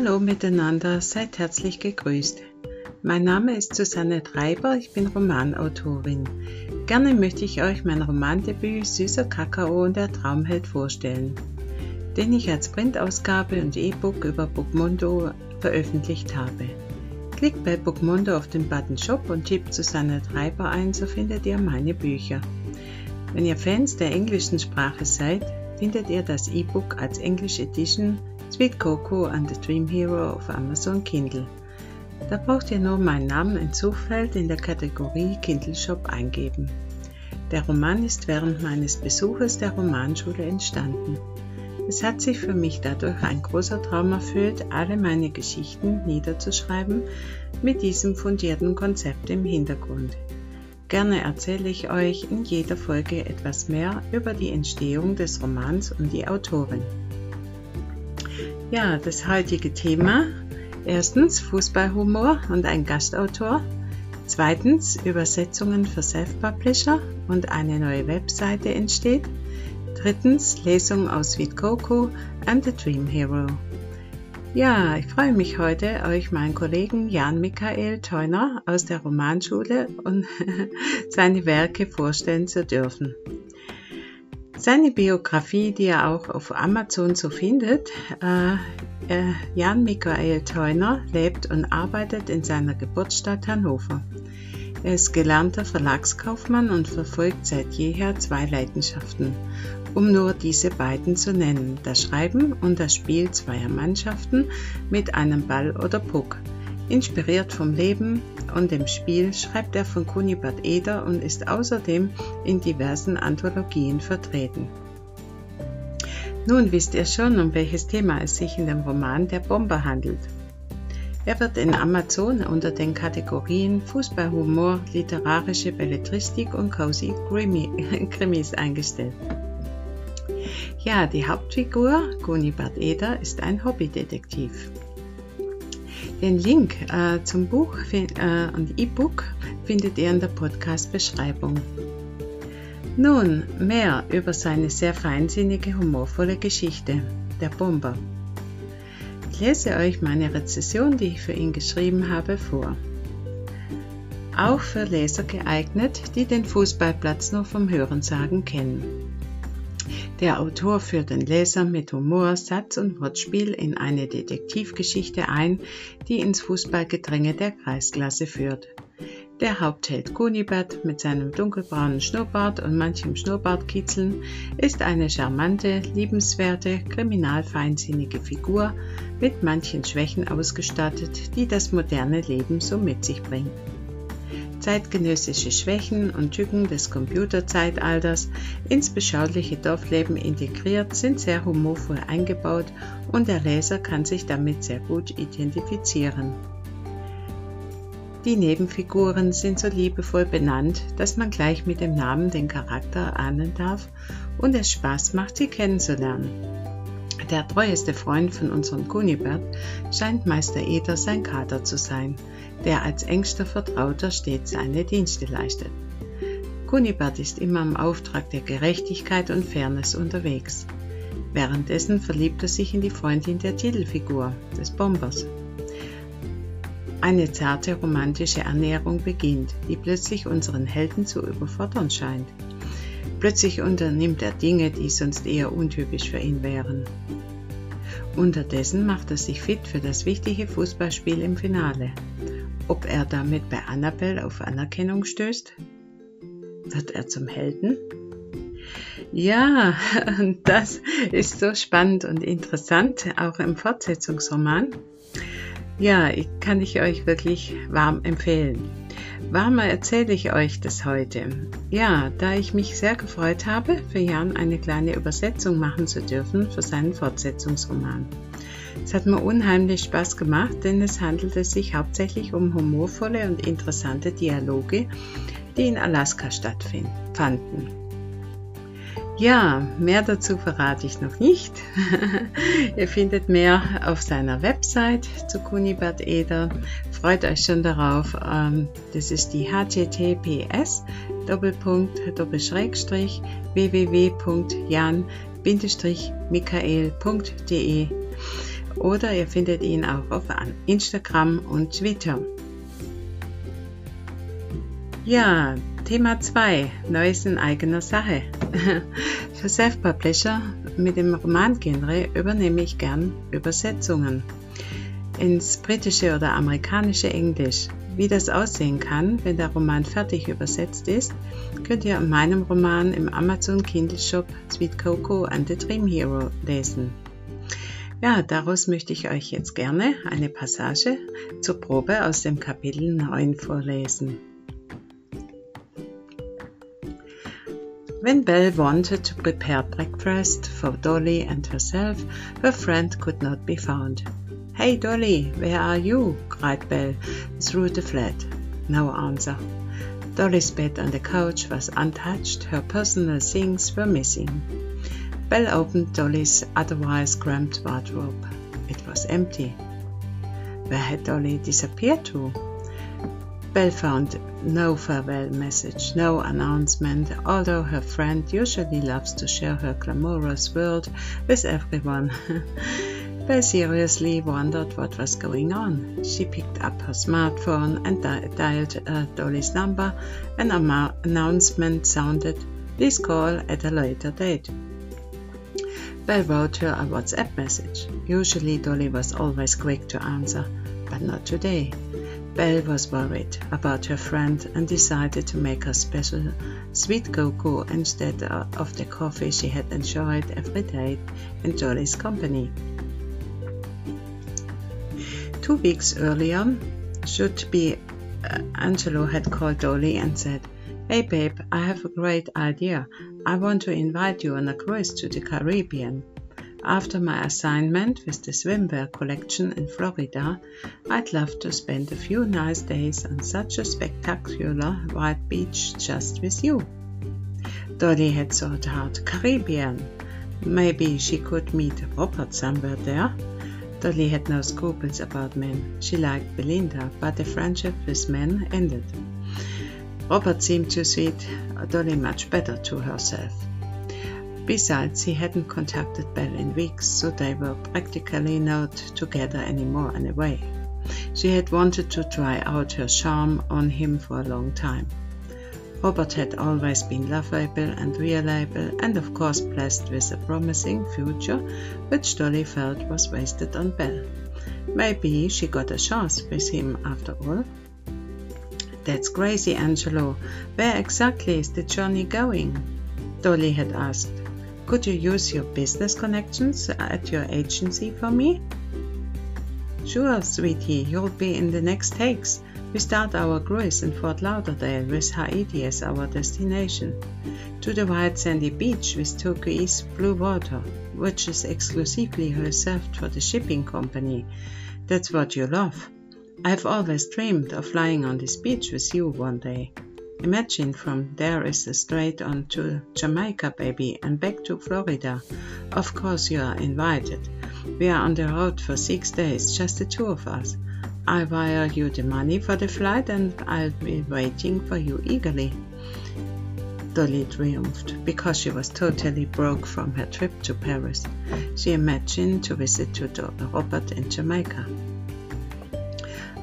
Hallo miteinander, seid herzlich gegrüßt. Mein Name ist Susanne Treiber, ich bin Romanautorin. Gerne möchte ich euch mein Romandebüt Süßer Kakao und der Traumheld vorstellen, den ich als Printausgabe und E-Book über Bookmundo veröffentlicht habe. Klickt bei Bookmundo auf den Button Shop und tippt Susanne Treiber ein, so findet ihr meine Bücher. Wenn ihr Fans der englischen Sprache seid, findet ihr das E-Book als English Edition Sweet Coco and the Dream Hero auf Amazon Kindle. Da braucht ihr nur meinen Namen im Suchfeld in der Kategorie Kindle Shop eingeben. Der Roman ist während meines Besuches der Romanschule entstanden. Es hat sich für mich dadurch ein großer Traum erfüllt, alle meine Geschichten niederzuschreiben mit diesem fundierten Konzept im Hintergrund. Gerne erzähle ich euch in jeder Folge etwas mehr über die Entstehung des Romans und die Autorin. Ja, das heutige Thema. Erstens Fußballhumor und ein Gastautor. Zweitens Übersetzungen für Self-Publisher und eine neue Webseite entsteht. Drittens Lesung aus Witkoku and the Dream Hero. Ja, ich freue mich heute, euch meinen Kollegen Jan Michael Theuner aus der Romanschule und seine Werke vorstellen zu dürfen. Seine Biografie, die er auch auf Amazon so findet, äh, äh, Jan Michael Theuner lebt und arbeitet in seiner Geburtsstadt Hannover. Er ist gelernter Verlagskaufmann und verfolgt seit jeher zwei Leidenschaften, um nur diese beiden zu nennen, das Schreiben und das Spiel zweier Mannschaften mit einem Ball oder Puck. Inspiriert vom Leben und dem Spiel schreibt er von Kunibert Eder und ist außerdem in diversen Anthologien vertreten. Nun wisst ihr schon, um welches Thema es sich in dem Roman Der Bomber handelt. Er wird in Amazon unter den Kategorien Fußballhumor, literarische Belletristik und Cozy Krimis eingestellt. Ja, die Hauptfigur, Kunibert Eder, ist ein Hobbydetektiv. Den Link äh, zum Buch äh, und E-Book findet ihr in der Podcast-Beschreibung. Nun mehr über seine sehr feinsinnige, humorvolle Geschichte, der Bomber. Ich lese euch meine Rezession, die ich für ihn geschrieben habe, vor. Auch für Leser geeignet, die den Fußballplatz nur vom Hörensagen kennen. Der Autor führt den Leser mit Humor, Satz und Wortspiel in eine Detektivgeschichte ein, die ins Fußballgedränge der Kreisklasse führt. Der Hauptheld Kunibert mit seinem dunkelbraunen Schnurrbart und manchem Schnurrbartkitzeln ist eine charmante, liebenswerte, kriminalfeinsinnige Figur mit manchen Schwächen ausgestattet, die das moderne Leben so mit sich bringt. Zeitgenössische Schwächen und Tücken des Computerzeitalters ins beschauliche Dorfleben integriert, sind sehr humorvoll eingebaut und der Leser kann sich damit sehr gut identifizieren. Die Nebenfiguren sind so liebevoll benannt, dass man gleich mit dem Namen den Charakter ahnen darf und es Spaß macht, sie kennenzulernen. Der treueste Freund von unserem Kunibert scheint Meister Eder sein Kater zu sein, der als engster Vertrauter stets seine Dienste leistet. Kunibert ist immer im Auftrag der Gerechtigkeit und Fairness unterwegs. Währenddessen verliebt er sich in die Freundin der Titelfigur, des Bombers. Eine zarte romantische Annäherung beginnt, die plötzlich unseren Helden zu überfordern scheint. Plötzlich unternimmt er Dinge, die sonst eher untypisch für ihn wären. Unterdessen macht er sich fit für das wichtige Fußballspiel im Finale. Ob er damit bei Annabelle auf Anerkennung stößt? Wird er zum Helden? Ja, das ist so spannend und interessant, auch im Fortsetzungsroman. Ja, kann ich euch wirklich warm empfehlen. Warmer erzähle ich euch das heute. Ja, da ich mich sehr gefreut habe, für Jan eine kleine Übersetzung machen zu dürfen für seinen Fortsetzungsroman. Es hat mir unheimlich Spaß gemacht, denn es handelte sich hauptsächlich um humorvolle und interessante Dialoge, die in Alaska stattfanden. Ja, mehr dazu verrate ich noch nicht. Ihr findet mehr auf seiner Website zu Kunibert Eder. Freut euch schon darauf. Ähm, das ist die https www.jan-michael.de oder ihr findet ihn auch auf Instagram und Twitter. Ja, Thema 2, Neues in eigener Sache. Für Self-Publisher mit dem Romangenre übernehme ich gern Übersetzungen ins britische oder amerikanische Englisch. Wie das aussehen kann, wenn der Roman fertig übersetzt ist, könnt ihr in meinem Roman im Amazon Kindle Shop Sweet Coco and the Dream Hero lesen. Ja, daraus möchte ich euch jetzt gerne eine Passage zur Probe aus dem Kapitel 9 vorlesen. When Belle wanted to prepare breakfast for Dolly and herself, her friend could not be found. Hey Dolly, where are you? cried Belle through the flat. No answer. Dolly's bed on the couch was untouched, her personal things were missing. Belle opened Dolly's otherwise cramped wardrobe. It was empty. Where had Dolly disappeared to? Belle found no farewell message, no announcement, although her friend usually loves to share her glamorous world with everyone. Belle seriously wondered what was going on. She picked up her smartphone and di dialed uh, Dolly's number. An announcement sounded, please call at a later date. Belle wrote her a WhatsApp message. Usually Dolly was always quick to answer, but not today. Belle was worried about her friend and decided to make her special sweet cocoa instead of the coffee she had enjoyed every day in Dolly's company. Two weeks earlier, should be uh, Angelo had called Dolly and said, Hey babe, I have a great idea. I want to invite you on a cruise to the Caribbean. After my assignment with the swimwear collection in Florida, I'd love to spend a few nice days on such a spectacular white beach just with you. Dolly had thought hard Caribbean. Maybe she could meet Robert somewhere there. Dolly had no scruples about men. She liked Belinda, but the friendship with men ended. Robert seemed to suit Dolly much better to herself. Besides, he hadn't contacted Belle in weeks, so they were practically not together anymore anyway. She had wanted to try out her charm on him for a long time. Robert had always been lovable and reliable, and of course blessed with a promising future, which Dolly felt was wasted on Belle. Maybe she got a chance with him after all. That's crazy, Angelo. Where exactly is the journey going? Dolly had asked. Could you use your business connections at your agency for me? Sure, sweetie, you'll be in the next takes. We start our cruise in Fort Lauderdale with Haiti as our destination, to the white sandy beach with turquoise blue water, which is exclusively reserved for the shipping company. That's what you love. I've always dreamed of flying on this beach with you one day. Imagine from there is a straight on to Jamaica, baby, and back to Florida. Of course, you are invited. We are on the road for six days, just the two of us. I wire you the money for the flight and I'll be waiting for you eagerly. Dolly triumphed because she was totally broke from her trip to Paris. She imagined to visit to Robert in Jamaica.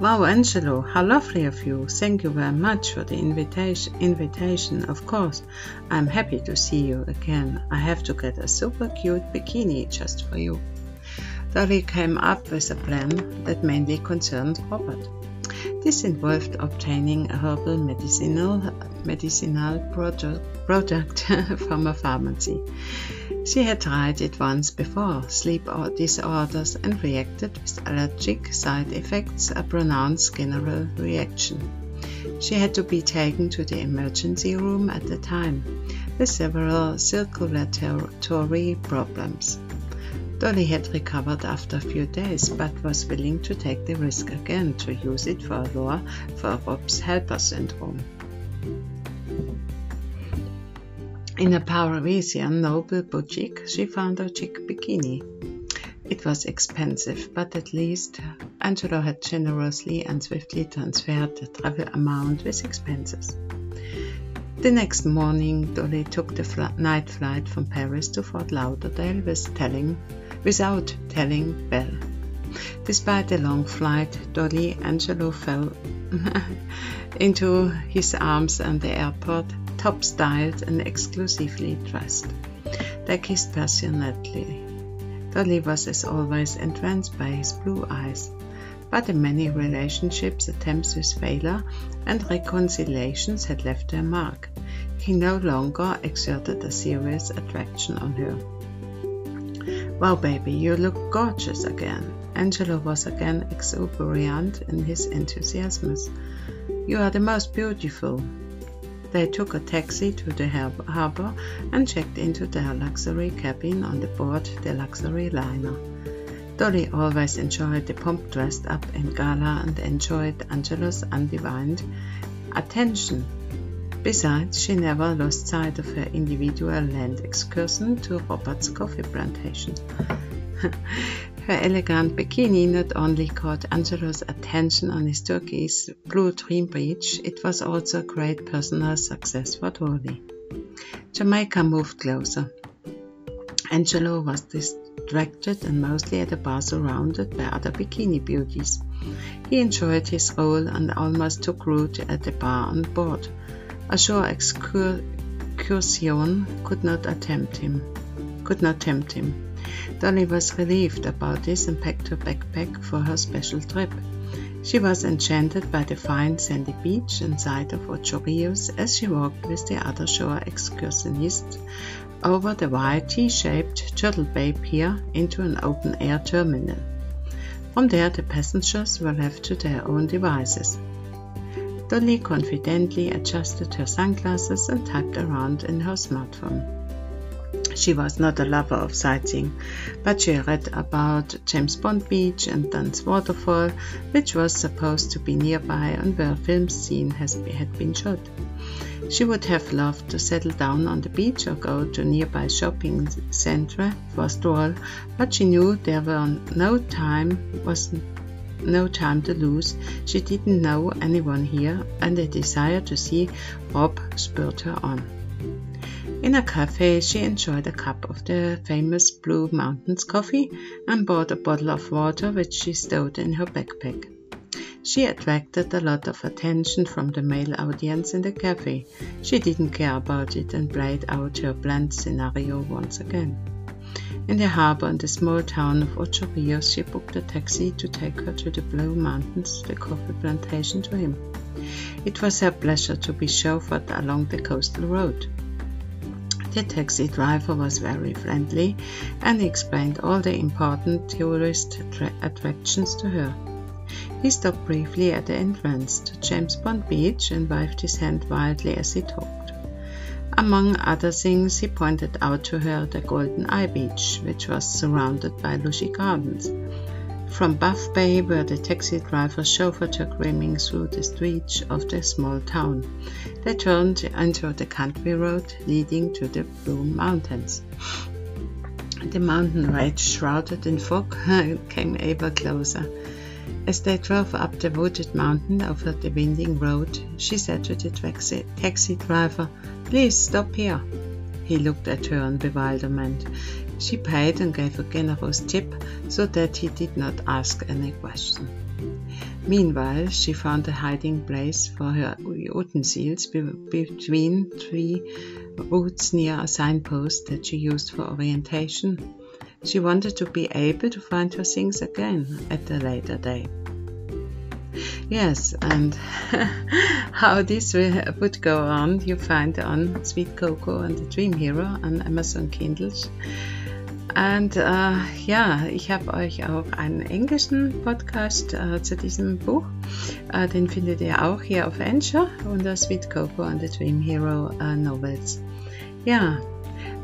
Wow, Angelo, how lovely of you. Thank you very much for the invitation. Invitation, of course. I'm happy to see you again. I have to get a super cute bikini just for you. Dolly came up with a plan that mainly concerned Robert. This involved obtaining a herbal medicinal, medicinal product, product from a pharmacy. She had tried it once before, sleep disorders, and reacted with allergic side effects, a pronounced general reaction. She had to be taken to the emergency room at the time, with several circulatory problems. Dolly had recovered after a few days, but was willing to take the risk again to use it for a lure for Rob's helper syndrome. In a Parisian noble boutique, she found a chic bikini. It was expensive, but at least Angelo had generously and swiftly transferred the travel amount with expenses. The next morning, Dolly took the fl night flight from Paris to Fort Lauderdale with telling without telling Belle. Despite the long flight, Dolly Angelo fell into his arms at the airport, top styled and exclusively dressed. They kissed passionately. Dolly was as always entranced by his blue eyes, but in many relationships attempts with failure and reconciliations had left their mark. He no longer exerted a serious attraction on her. Wow, baby, you look gorgeous again. Angelo was again exuberant in his enthusiasm. You are the most beautiful. They took a taxi to the harbor and checked into their luxury cabin on the board the luxury liner. Dolly always enjoyed the pomp dressed up in gala and enjoyed Angelo's undivided attention. Besides, she never lost sight of her individual land excursion to Robert's coffee plantation. her elegant bikini not only caught Angelo's attention on his turquoise blue dream beach, it was also a great personal success for Dolly. Jamaica moved closer. Angelo was distracted and mostly at a bar surrounded by other bikini beauties. He enjoyed his role and almost took root at the bar on board. A shore excursion could not attempt him. Could not tempt him. Dolly was relieved about this and packed her backpack for her special trip. She was enchanted by the fine sandy beach and sight of Ocho Rios as she walked with the other shore excursionists over the wide T-shaped Turtle Bay Pier into an open-air terminal. From there the passengers were left to their own devices. Dolly confidently adjusted her sunglasses and typed around in her smartphone. She was not a lover of sightseeing, but she read about James Bond Beach and Dunn's Waterfall, which was supposed to be nearby and where a film scene has, had been shot. She would have loved to settle down on the beach or go to a nearby shopping centre for a stroll, but she knew there were no time was no time to lose. She didn't know anyone here, and the desire to see Rob spurred her on. In a cafe, she enjoyed a cup of the famous Blue Mountains coffee and bought a bottle of water which she stowed in her backpack. She attracted a lot of attention from the male audience in the cafe. She didn't care about it and played out her planned scenario once again. In the harbor in the small town of Ocho Rios, she booked a taxi to take her to the Blue Mountains, the coffee plantation to him. It was her pleasure to be chauffeured along the coastal road. The taxi driver was very friendly and explained all the important tourist attractions to her. He stopped briefly at the entrance to James Bond Beach and waved his hand wildly as he talked. Among other things, he pointed out to her the Golden Eye Beach, which was surrounded by lushy gardens. From Buff Bay, where the taxi driver chauffeured her screaming through the streets of the small town, they turned into the country road leading to the Blue Mountains. The mountain range, shrouded in fog, came ever closer. As they drove up the wooded mountain over the winding road, she said to the taxi, taxi driver, Please stop here. He looked at her in bewilderment. She paid and gave a generous tip so that he did not ask any question. Meanwhile, she found a hiding place for her utensils between three roots near a signpost that she used for orientation. She wanted to be able to find her things again at a later day. Yes, and how this would go on, you find on Sweet Cocoa and the Dream Hero on Amazon Kindles. Und äh, ja, ich habe euch auch einen englischen Podcast äh, zu diesem Buch. Äh, den findet ihr auch hier auf Anchor unter Sweet Coco and the Dream Hero äh, Novels. Ja,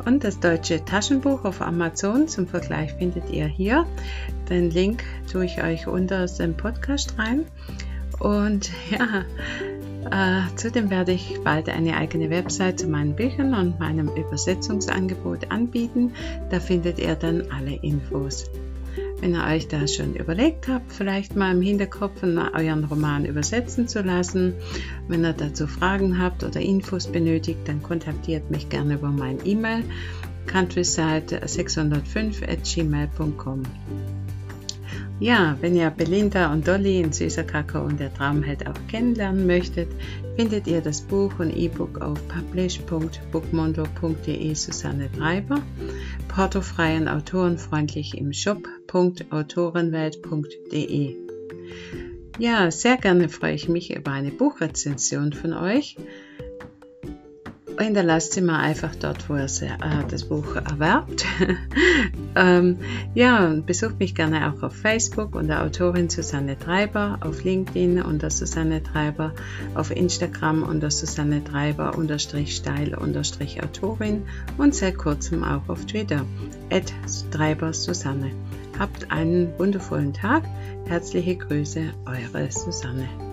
und das deutsche Taschenbuch auf Amazon zum Vergleich findet ihr hier. Den Link tue ich euch unter dem Podcast rein. Und ja, äh, zudem werde ich bald eine eigene Website zu meinen Büchern und meinem Übersetzungsangebot anbieten. Da findet ihr dann alle Infos. Wenn ihr euch da schon überlegt habt, vielleicht mal im Hinterkopf euren Roman übersetzen zu lassen, wenn ihr dazu Fragen habt oder Infos benötigt, dann kontaktiert mich gerne über mein E-Mail countryside605 at gmail.com. Ja, wenn ihr Belinda und Dolly in Süßer Kakao und der Traumheld auch kennenlernen möchtet, findet ihr das Buch und E-Book auf publish.bookmondo.de Susanne Treiber, portofrei und autorenfreundlich im Shop.autorenwelt.de. Ja, sehr gerne freue ich mich über eine Buchrezension von euch hinterlasst sie mal einfach dort, wo ihr äh, das Buch erwerbt. ähm, ja, besucht mich gerne auch auf Facebook unter Autorin Susanne Treiber, auf LinkedIn unter Susanne Treiber, auf Instagram unter Susanne Treiber unterstrich steil unterstrich Autorin und seit kurzem auch auf Twitter, at Treiber Susanne. Habt einen wundervollen Tag. Herzliche Grüße, eure Susanne.